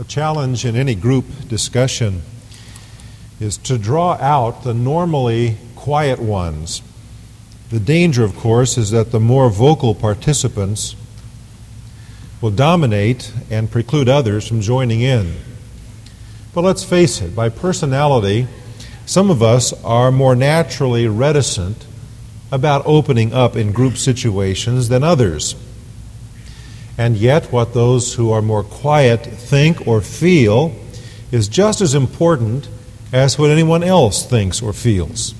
a challenge in any group discussion is to draw out the normally quiet ones. The danger, of course, is that the more vocal participants will dominate and preclude others from joining in. But let's face it, by personality, some of us are more naturally reticent about opening up in group situations than others. And yet, what those who are more quiet think or feel is just as important as what anyone else thinks or feels.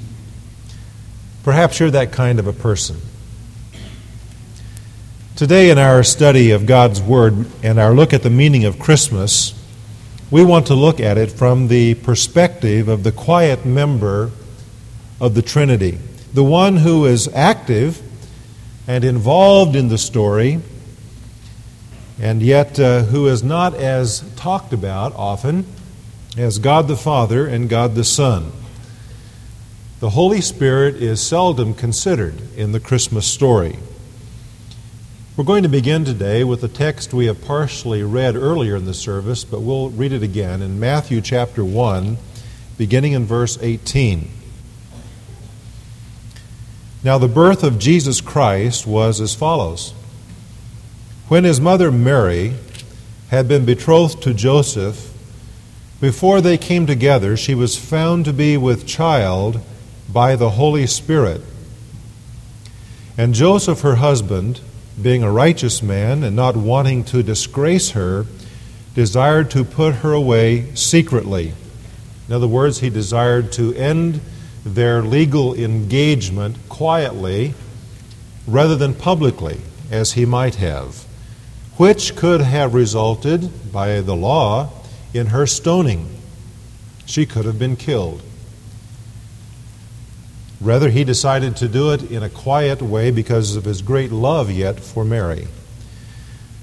Perhaps you're that kind of a person. Today, in our study of God's Word and our look at the meaning of Christmas, we want to look at it from the perspective of the quiet member of the Trinity, the one who is active and involved in the story, and yet uh, who is not as talked about often as God the Father and God the Son. The Holy Spirit is seldom considered in the Christmas story. We're going to begin today with a text we have partially read earlier in the service, but we'll read it again in Matthew chapter 1, beginning in verse 18. Now, the birth of Jesus Christ was as follows When his mother Mary had been betrothed to Joseph, before they came together, she was found to be with child by the Holy Spirit. And Joseph, her husband, being a righteous man and not wanting to disgrace her, desired to put her away secretly. In other words, he desired to end their legal engagement quietly rather than publicly, as he might have, which could have resulted, by the law, in her stoning. She could have been killed. Rather, he decided to do it in a quiet way because of his great love yet for Mary.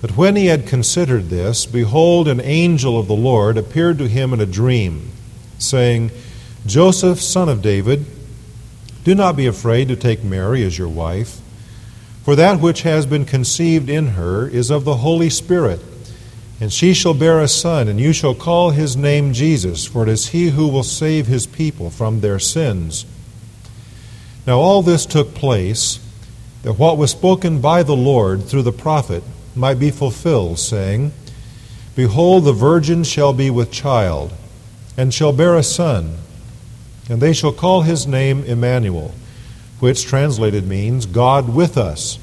But when he had considered this, behold, an angel of the Lord appeared to him in a dream, saying, Joseph, son of David, do not be afraid to take Mary as your wife, for that which has been conceived in her is of the Holy Spirit. And she shall bear a son, and you shall call his name Jesus, for it is he who will save his people from their sins. Now, all this took place that what was spoken by the Lord through the prophet might be fulfilled, saying, Behold, the virgin shall be with child, and shall bear a son, and they shall call his name Emmanuel, which translated means God with us.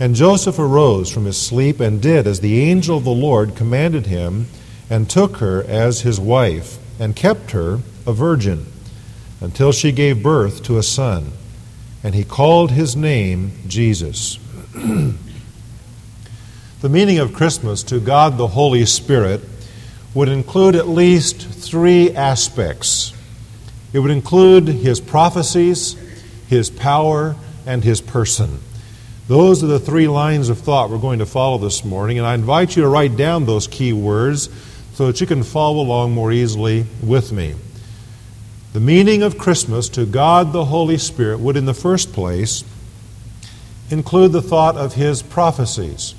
And Joseph arose from his sleep and did as the angel of the Lord commanded him, and took her as his wife, and kept her a virgin until she gave birth to a son, and he called his name Jesus. the meaning of Christmas to God the Holy Spirit would include at least three aspects. It would include his prophecies, his power, and his person. Those are the three lines of thought we're going to follow this morning, and I invite you to write down those key words so that you can follow along more easily with me. The meaning of Christmas to God the Holy Spirit would, in the first place, include the thought of his prophecies,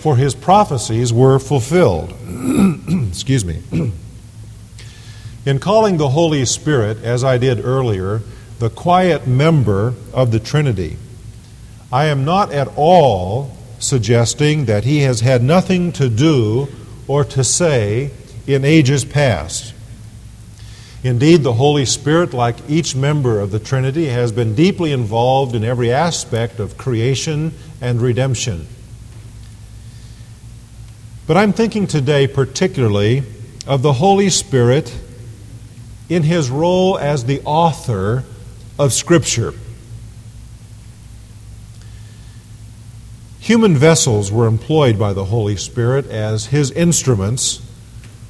for his prophecies were fulfilled. Excuse me. in calling the Holy Spirit, as I did earlier, the quiet member of the Trinity, I am not at all suggesting that he has had nothing to do or to say in ages past. Indeed, the Holy Spirit, like each member of the Trinity, has been deeply involved in every aspect of creation and redemption. But I'm thinking today particularly of the Holy Spirit in his role as the author of Scripture. Human vessels were employed by the Holy Spirit as his instruments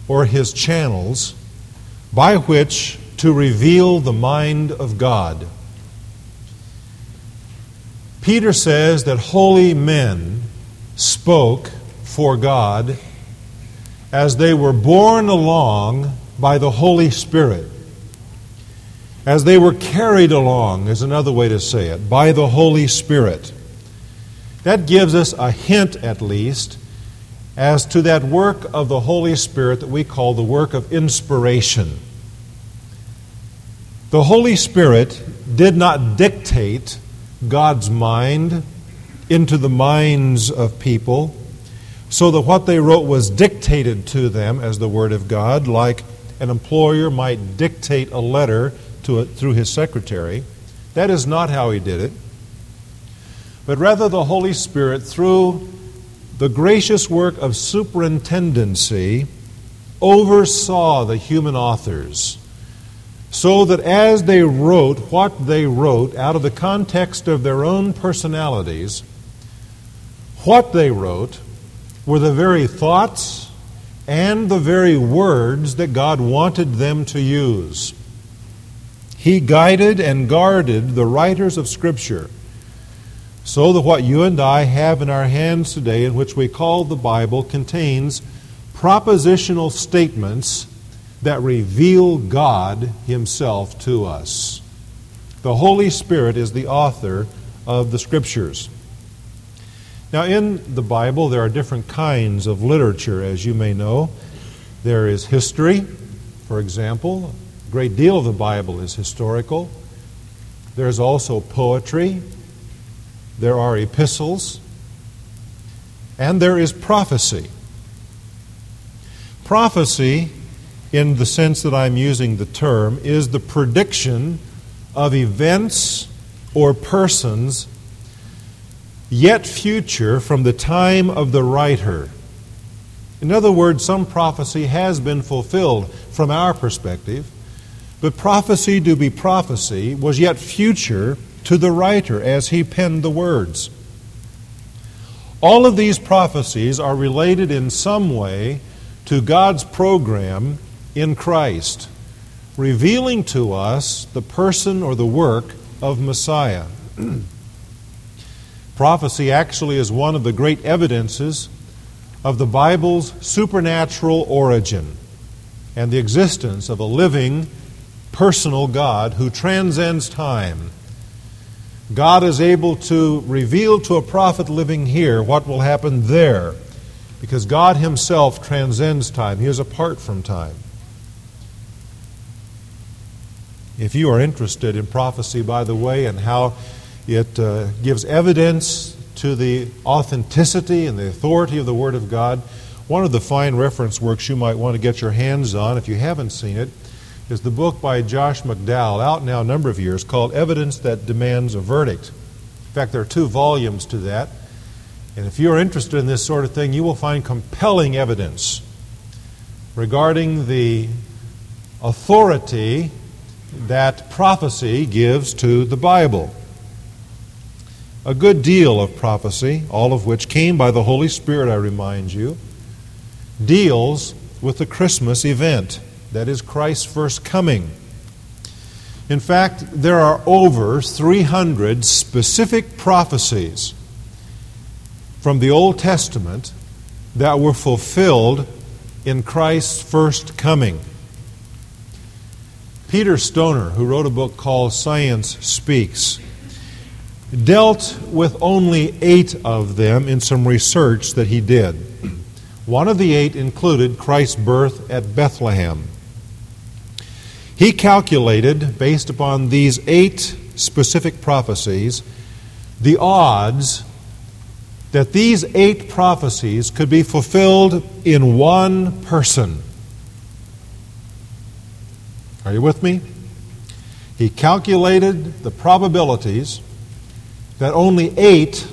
or his channels by which to reveal the mind of God. Peter says that holy men spoke for God as they were borne along by the Holy Spirit. As they were carried along, is another way to say it, by the Holy Spirit. That gives us a hint, at least, as to that work of the Holy Spirit that we call the work of inspiration. The Holy Spirit did not dictate God's mind into the minds of people so that what they wrote was dictated to them as the Word of God, like an employer might dictate a letter to it through his secretary. That is not how he did it. But rather, the Holy Spirit, through the gracious work of superintendency, oversaw the human authors so that as they wrote what they wrote out of the context of their own personalities, what they wrote were the very thoughts and the very words that God wanted them to use. He guided and guarded the writers of Scripture so that what you and I have in our hands today, in which we call the Bible, contains propositional statements that reveal God Himself to us. The Holy Spirit is the author of the Scriptures. Now, in the Bible, there are different kinds of literature, as you may know. There is history, for example. Great deal of the Bible is historical. There's also poetry. There are epistles. And there is prophecy. Prophecy, in the sense that I'm using the term, is the prediction of events or persons yet future from the time of the writer. In other words, some prophecy has been fulfilled from our perspective, but prophecy to be prophecy was yet future to the writer as he penned the words. All of these prophecies are related in some way to God's program in Christ, revealing to us the person or the work of Messiah. Prophecy actually is one of the great evidences of the Bible's supernatural origin and the existence of a living, personal God who transcends time. God is able to reveal to a prophet living here what will happen there because God Himself transcends time. He is apart from time. If you are interested in prophecy, by the way, and how it uh, gives evidence to the authenticity and the authority of the Word of God. One of the fine reference works you might want to get your hands on, if you haven't seen it, is the book by Josh McDowell, out now a number of years, called Evidence That Demands a Verdict. In fact, there are two volumes to that. And if you're interested in this sort of thing, you will find compelling evidence regarding the authority that prophecy gives to the Bible a good deal of prophecy, all of which came by the Holy Spirit, I remind you, deals with the Christmas event, that is Christ's first coming. In fact, there are over 300 specific prophecies from the Old Testament that were fulfilled in Christ's first coming. Peter Stoner, who wrote a book called Science Speaks, dealt with only eight of them in some research that he did. One of the eight included Christ's birth at Bethlehem. He calculated, based upon these eight specific prophecies, the odds that these eight prophecies could be fulfilled in one person. Are you with me? He calculated the probabilities that only eight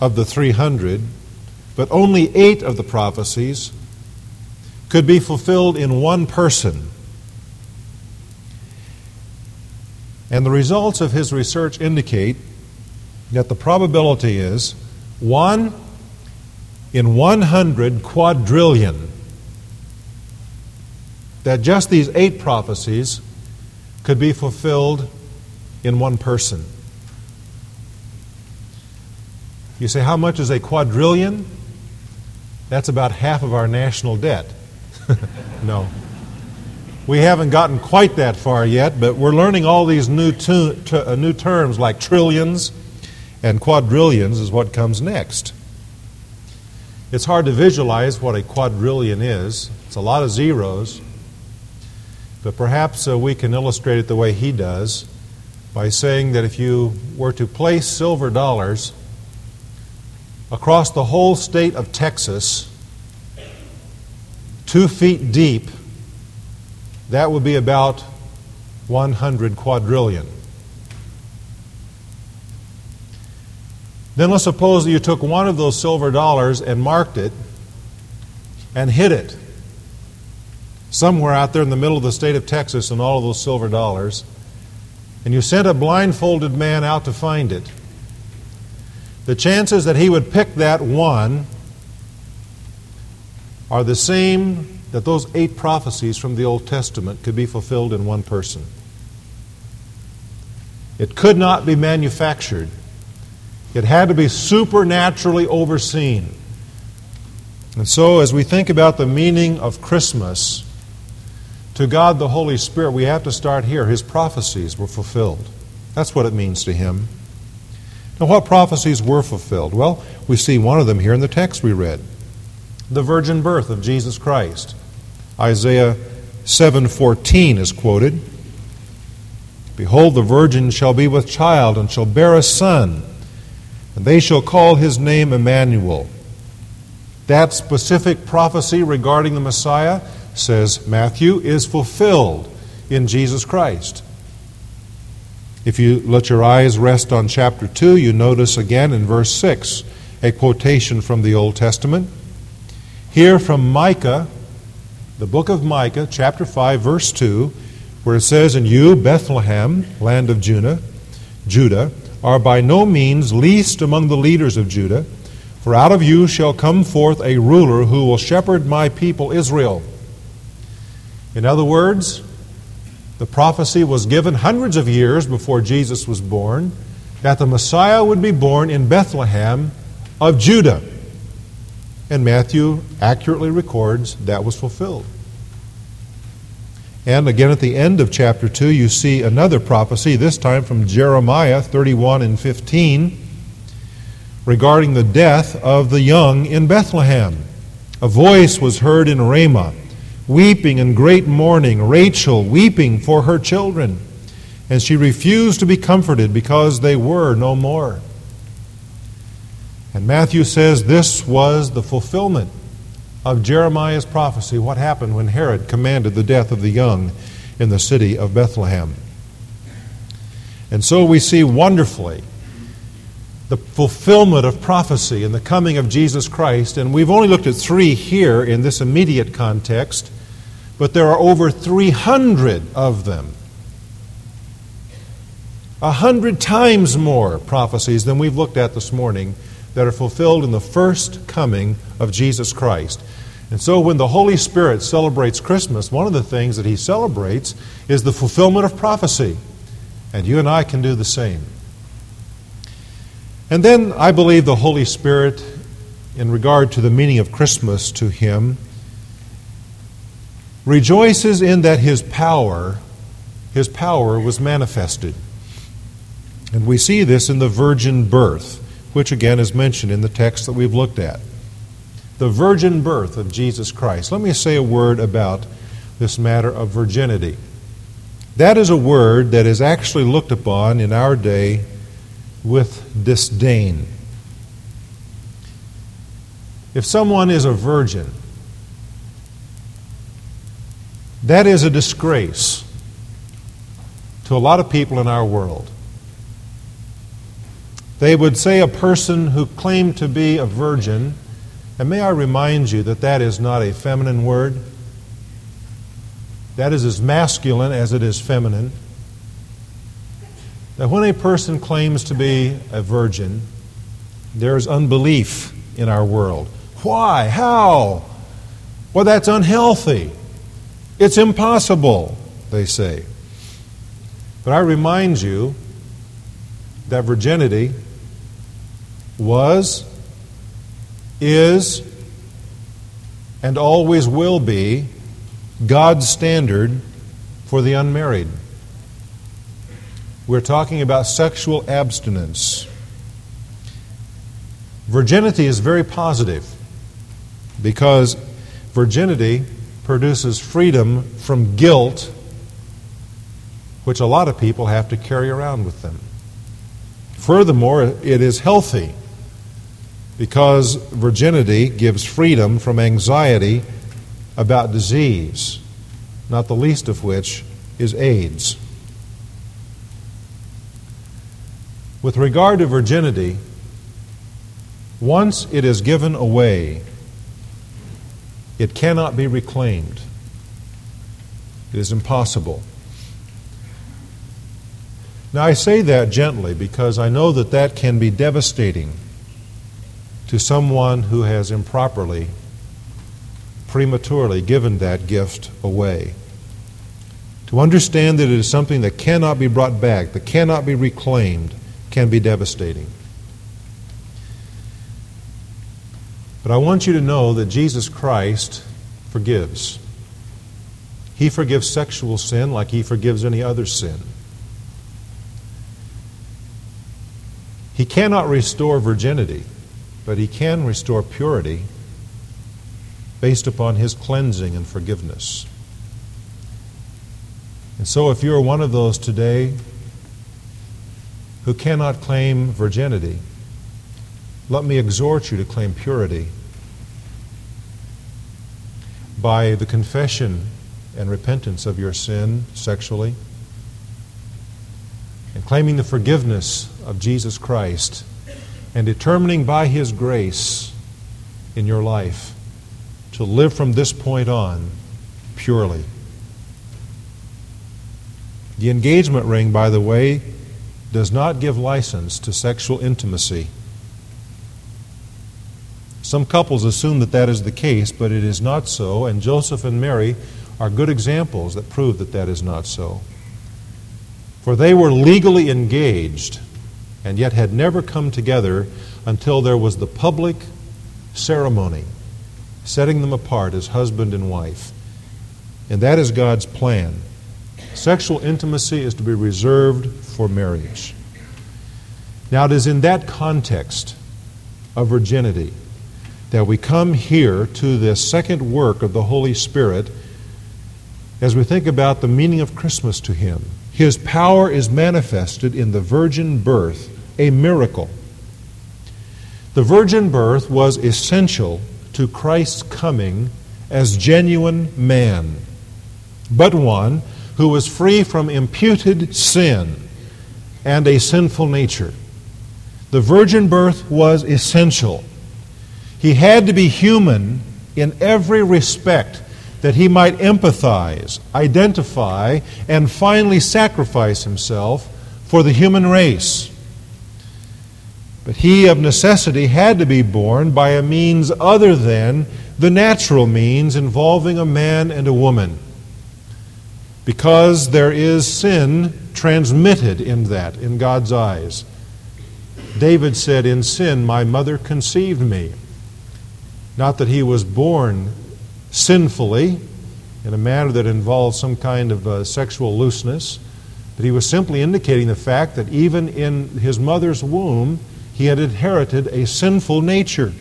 of the 300, but only eight of the prophecies could be fulfilled in one person. And the results of his research indicate that the probability is 1 in 100 quadrillion that just these eight prophecies could be fulfilled in one person. You say, how much is a quadrillion? That's about half of our national debt. no. We haven't gotten quite that far yet, but we're learning all these new, uh, new terms like trillions and quadrillions is what comes next. It's hard to visualize what a quadrillion is. It's a lot of zeros. But perhaps uh, we can illustrate it the way he does by saying that if you were to place silver dollars across the whole state of Texas, two feet deep, that would be about 100 quadrillion. Then let's suppose that you took one of those silver dollars and marked it and hid it somewhere out there in the middle of the state of Texas and all of those silver dollars, and you sent a blindfolded man out to find it. The chances that he would pick that one are the same that those eight prophecies from the Old Testament could be fulfilled in one person. It could not be manufactured. It had to be supernaturally overseen. And so, as we think about the meaning of Christmas, to God the Holy Spirit, we have to start here. His prophecies were fulfilled. That's what it means to him. Now, what prophecies were fulfilled? Well, we see one of them here in the text we read the virgin birth of Jesus Christ. Isaiah 7:14 is quoted. Behold, the virgin shall be with child and shall bear a son and they shall call his name Emmanuel. That specific prophecy regarding the Messiah, says Matthew, is fulfilled in Jesus Christ. If you let your eyes rest on chapter 2, you notice again in verse 6 a quotation from the Old Testament. Here from Micah, the book of Micah, chapter 5, verse 2, where it says, And you, Bethlehem, land of Judah, Judah, are by no means least among the leaders of Judah, for out of you shall come forth a ruler who will shepherd my people Israel. In other words, the prophecy was given hundreds of years before Jesus was born that the Messiah would be born in Bethlehem of Judah. And Matthew accurately records that was fulfilled. And again at the end of chapter 2, you see another prophecy, this time from Jeremiah 31 and 15, regarding the death of the young in Bethlehem. A voice was heard in Ramah, weeping in great mourning, Rachel weeping for her children. And she refused to be comforted because they were no more. And Matthew says this was the fulfillment of Jeremiah's prophecy what happened when Herod commanded the death of the young in the city of Bethlehem. And so we see wonderfully the fulfillment of prophecy in the coming of Jesus Christ. And we've only looked at three here in this immediate context, but there are over 300 of them. A hundred times more prophecies than we've looked at this morning that are fulfilled in the first coming of Jesus Christ. And so when the Holy Spirit celebrates Christmas, one of the things that he celebrates is the fulfillment of prophecy. And you and I can do the same. And then I believe the Holy Spirit, in regard to the meaning of Christmas to him, rejoices in that his power, his power was manifested. And we see this in the virgin birth which again is mentioned in the text that we've looked at. The virgin birth of Jesus Christ. Let me say a word about this matter of virginity. That is a word that is actually looked upon in our day with disdain. If someone is a virgin, that is a disgrace to a lot of people in our world. They would say a person who claimed to be a virgin, and may I remind you that that is not a feminine word. That is as masculine as it is feminine. That when a person claims to be a virgin, there is unbelief in our world. Why? How? Well, that's unhealthy. It's impossible, they say. But I remind you that virginity was, is, and always will be God's standard for the unmarried. We're talking about sexual abstinence. Virginity is very positive. because virginity produces freedom from guilt, which a lot of people have to carry around with them. Furthermore, it is healthy because virginity gives freedom from anxiety about disease, not the least of which is AIDS. With regard to virginity, once it is given away, it cannot be reclaimed. It is impossible. Now, I say that gently because I know that that can be devastating to someone who has improperly, prematurely given that gift away. To understand that it is something that cannot be brought back, that cannot be reclaimed, can be devastating. But I want you to know that Jesus Christ forgives. He forgives sexual sin like he forgives any other sin. He cannot restore virginity, but he can restore purity based upon his cleansing and forgiveness. And so, if you're one of those today who cannot claim virginity, let me exhort you to claim purity by the confession and repentance of your sin sexually and claiming the forgiveness of Jesus Christ and determining by His grace in your life to live from this point on purely. The engagement ring, by the way, does not give license to sexual intimacy. Some couples assume that that is the case, but it is not so, and Joseph and Mary are good examples that prove that that is not so. For they were legally engaged and yet had never come together until there was the public ceremony setting them apart as husband and wife. And that is God's plan. Sexual intimacy is to be reserved for marriage. Now, it is in that context of virginity that we come here to this second work of the Holy Spirit as we think about the meaning of Christmas to Him. His power is manifested in the virgin birth, a miracle. The virgin birth was essential to Christ's coming as genuine man, but one who was free from imputed sin and a sinful nature. The virgin birth was essential. He had to be human in every respect that he might empathize, identify, and finally sacrifice himself for the human race. But he of necessity had to be born by a means other than the natural means involving a man and a woman. Because there is sin transmitted in that, in God's eyes. David said, In sin my mother conceived me. Not that he was born sinfully in a manner that involved some kind of uh, sexual looseness, but he was simply indicating the fact that even in his mother's womb, he had inherited a sinful nature.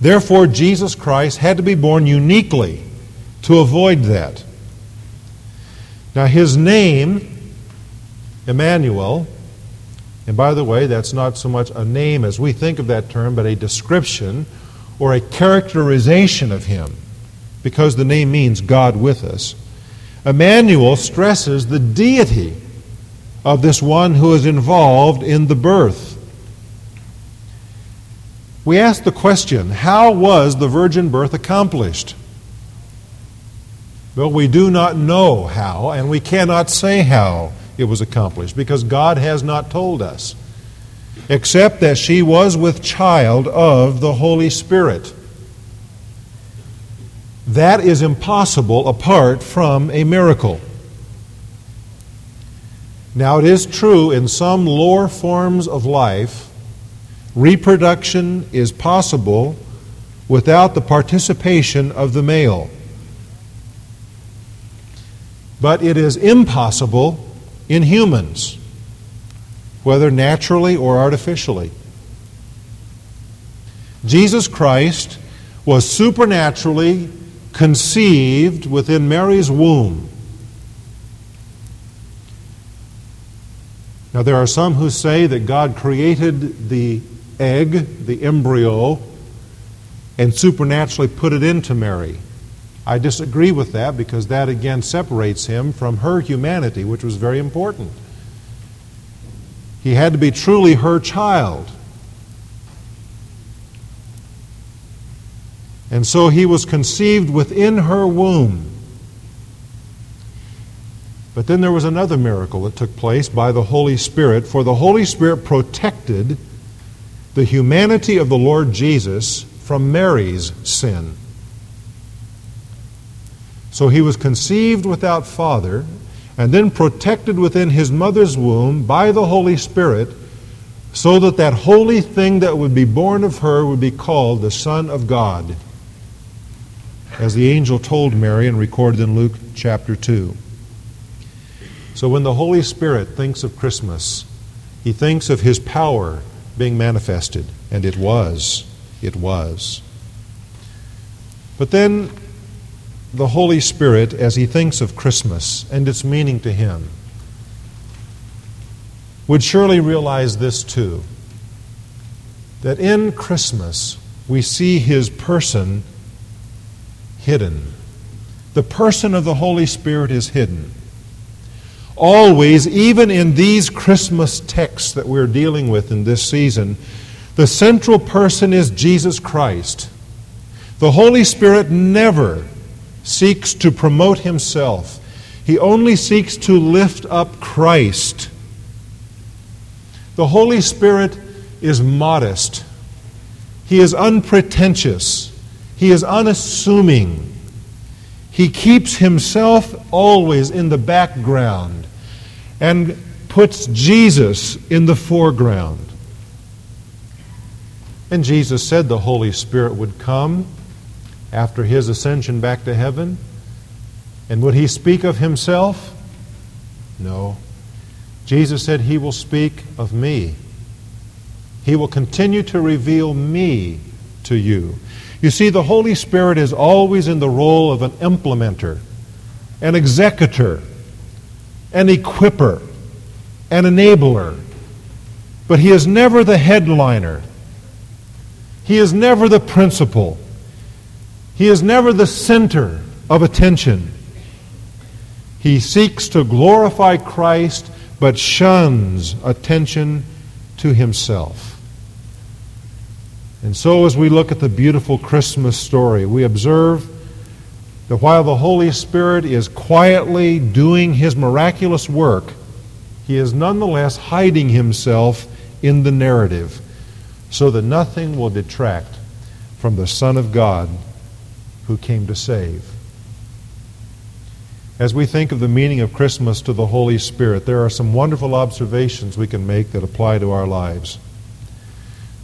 Therefore, Jesus Christ had to be born uniquely to avoid that. Now, his name, Emmanuel, and by the way, that's not so much a name as we think of that term, but a description or a characterization of him, because the name means God with us. Emmanuel stresses the deity of this one who is involved in the birth. We ask the question how was the virgin birth accomplished? Well, we do not know how, and we cannot say how it was accomplished because God has not told us except that she was with child of the Holy Spirit. That is impossible apart from a miracle. Now, it is true in some lower forms of life, reproduction is possible without the participation of the male. But it is impossible in humans whether naturally or artificially. Jesus Christ was supernaturally conceived within Mary's womb. Now, there are some who say that God created the egg, the embryo, and supernaturally put it into Mary. I disagree with that because that again separates him from her humanity, which was very important. He had to be truly her child. And so he was conceived within her womb. But then there was another miracle that took place by the Holy Spirit, for the Holy Spirit protected the humanity of the Lord Jesus from Mary's sin. So he was conceived without father and then protected within his mother's womb by the Holy Spirit so that that holy thing that would be born of her would be called the Son of God, as the angel told Mary and recorded in Luke chapter 2. So when the Holy Spirit thinks of Christmas, he thinks of his power being manifested, and it was. It was. But then the Holy Spirit as he thinks of Christmas and its meaning to him would surely realize this too that in Christmas we see his person hidden. The person of the Holy Spirit is hidden. Always, even in these Christmas texts that we're dealing with in this season, the central person is Jesus Christ. The Holy Spirit never seeks to promote himself. He only seeks to lift up Christ. The Holy Spirit is modest. He is unpretentious. He is unassuming. He keeps himself always in the background and puts Jesus in the foreground. And Jesus said the Holy Spirit would come after his ascension back to heaven? And would he speak of himself? No. Jesus said, He will speak of me. He will continue to reveal me to you. You see, the Holy Spirit is always in the role of an implementer, an executor, an equiper, an enabler. But He is never the headliner, He is never the principal. He is never the center of attention. He seeks to glorify Christ but shuns attention to himself. And so, as we look at the beautiful Christmas story, we observe that while the Holy Spirit is quietly doing his miraculous work, he is nonetheless hiding himself in the narrative so that nothing will detract from the Son of God who came to save. As we think of the meaning of Christmas to the Holy Spirit, there are some wonderful observations we can make that apply to our lives.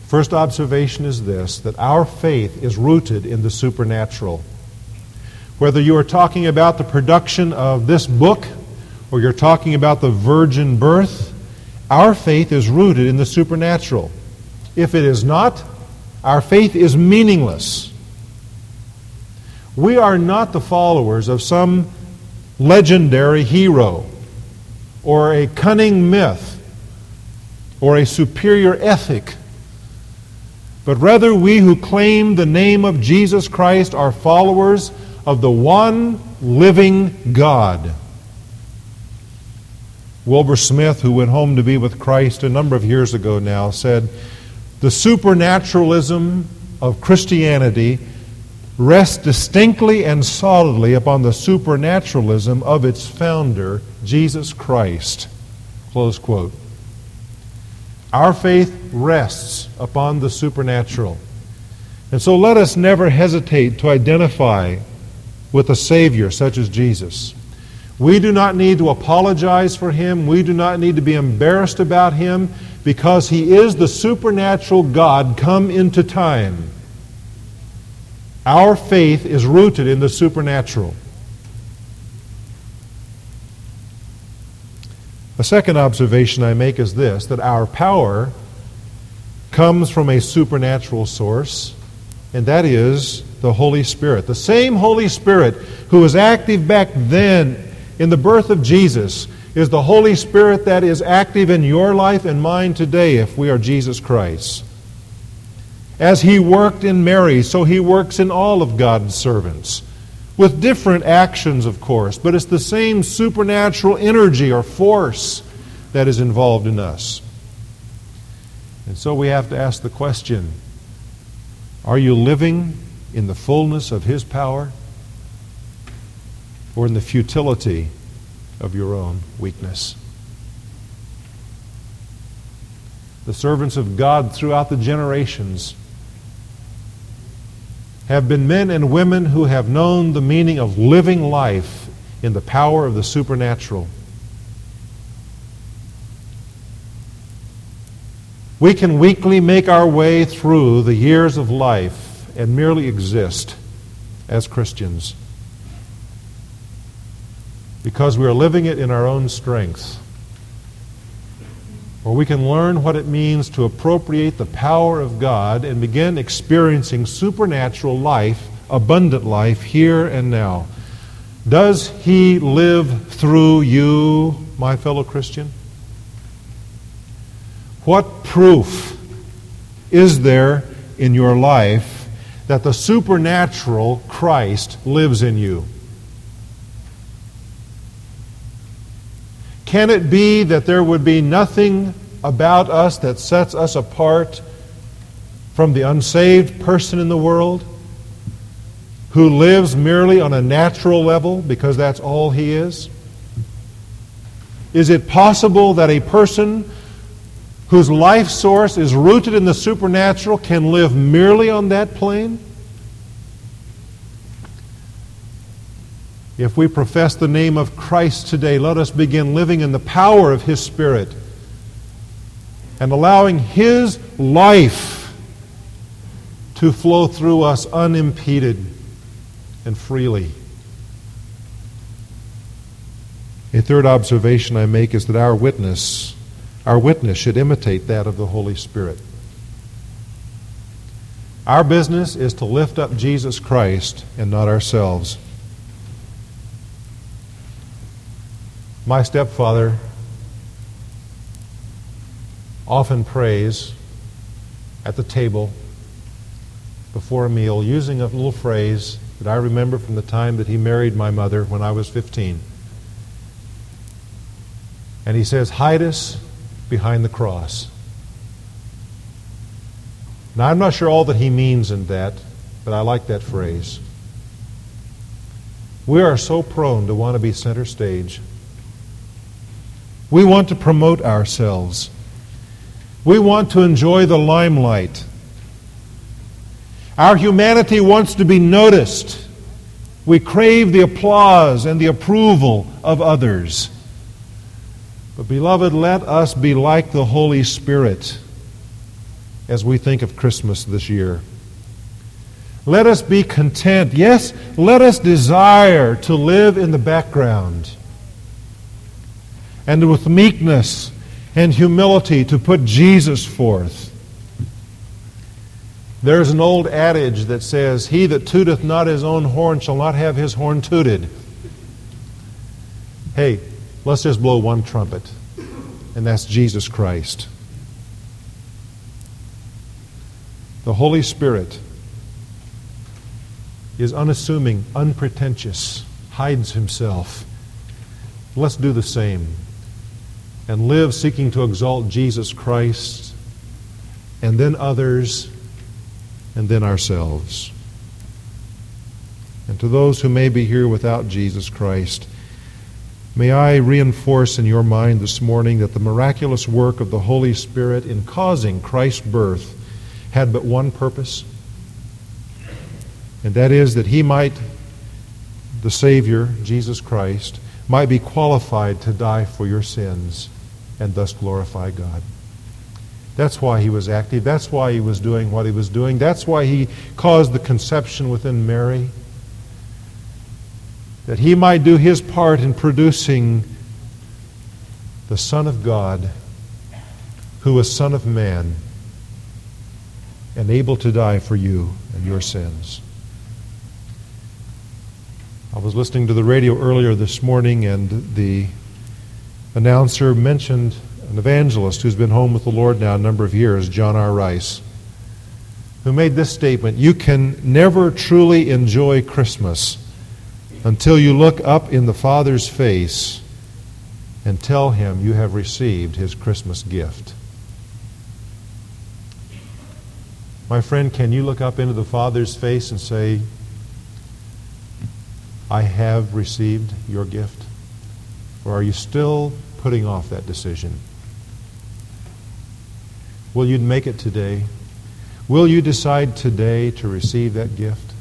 First observation is this that our faith is rooted in the supernatural. Whether you are talking about the production of this book or you're talking about the virgin birth, our faith is rooted in the supernatural. If it is not, our faith is meaningless. We are not the followers of some legendary hero or a cunning myth or a superior ethic, but rather we who claim the name of Jesus Christ are followers of the one living God. Wilbur Smith, who went home to be with Christ a number of years ago now, said, The supernaturalism of Christianity rests distinctly and solidly upon the supernaturalism of its founder, Jesus Christ. Close quote. Our faith rests upon the supernatural. And so let us never hesitate to identify with a Savior such as Jesus. We do not need to apologize for him. We do not need to be embarrassed about him because he is the supernatural God come into time. Our faith is rooted in the supernatural. A second observation I make is this that our power comes from a supernatural source, and that is the Holy Spirit. The same Holy Spirit who was active back then in the birth of Jesus is the Holy Spirit that is active in your life and mine today if we are Jesus Christ. As He worked in Mary, so He works in all of God's servants. With different actions, of course, but it's the same supernatural energy or force that is involved in us. And so we have to ask the question Are you living in the fullness of His power or in the futility of your own weakness? The servants of God throughout the generations have been men and women who have known the meaning of living life in the power of the supernatural. We can weakly make our way through the years of life and merely exist as Christians because we are living it in our own strength. Or we can learn what it means to appropriate the power of God and begin experiencing supernatural life, abundant life, here and now. Does He live through you, my fellow Christian? What proof is there in your life that the supernatural Christ lives in you? Can it be that there would be nothing about us that sets us apart from the unsaved person in the world who lives merely on a natural level because that's all he is? Is it possible that a person whose life source is rooted in the supernatural can live merely on that plane? If we profess the name of Christ today, let us begin living in the power of His Spirit and allowing His life to flow through us unimpeded and freely. A third observation I make is that our witness our witness should imitate that of the Holy Spirit. Our business is to lift up Jesus Christ and not ourselves. My stepfather often prays at the table before a meal using a little phrase that I remember from the time that he married my mother when I was 15. And he says, Hide us behind the cross. Now, I'm not sure all that he means in that, but I like that phrase. We are so prone to want to be center stage. We want to promote ourselves. We want to enjoy the limelight. Our humanity wants to be noticed. We crave the applause and the approval of others. But, beloved, let us be like the Holy Spirit as we think of Christmas this year. Let us be content. Yes, let us desire to live in the background and with meekness and humility to put Jesus forth. There's an old adage that says, He that tooteth not his own horn shall not have his horn tooted. Hey, Let's just blow one trumpet, and that's Jesus Christ. The Holy Spirit is unassuming, unpretentious, hides himself. Let's do the same and live seeking to exalt Jesus Christ and then others and then ourselves. And to those who may be here without Jesus Christ, May I reinforce in your mind this morning that the miraculous work of the Holy Spirit in causing Christ's birth had but one purpose, and that is that he might, the Savior, Jesus Christ, might be qualified to die for your sins and thus glorify God. That's why he was active. That's why he was doing what he was doing. That's why he caused the conception within Mary that he might do his part in producing the Son of God, who was Son of Man, and able to die for you and your sins. I was listening to the radio earlier this morning, and the announcer mentioned an evangelist who's been home with the Lord now a number of years, John R. Rice, who made this statement You can never truly enjoy Christmas until you look up in the Father's face and tell him you have received his Christmas gift. My friend, can you look up into the Father's face and say, I have received your gift? Or are you still putting off that decision? Will you make it today? Will you decide today to receive that gift?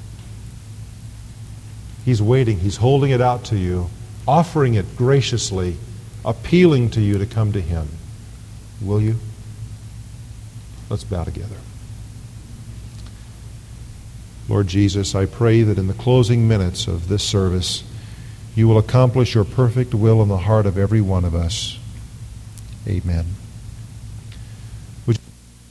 He's waiting. He's holding it out to you, offering it graciously, appealing to you to come to Him. Will you? Let's bow together. Lord Jesus, I pray that in the closing minutes of this service, you will accomplish your perfect will in the heart of every one of us. Amen.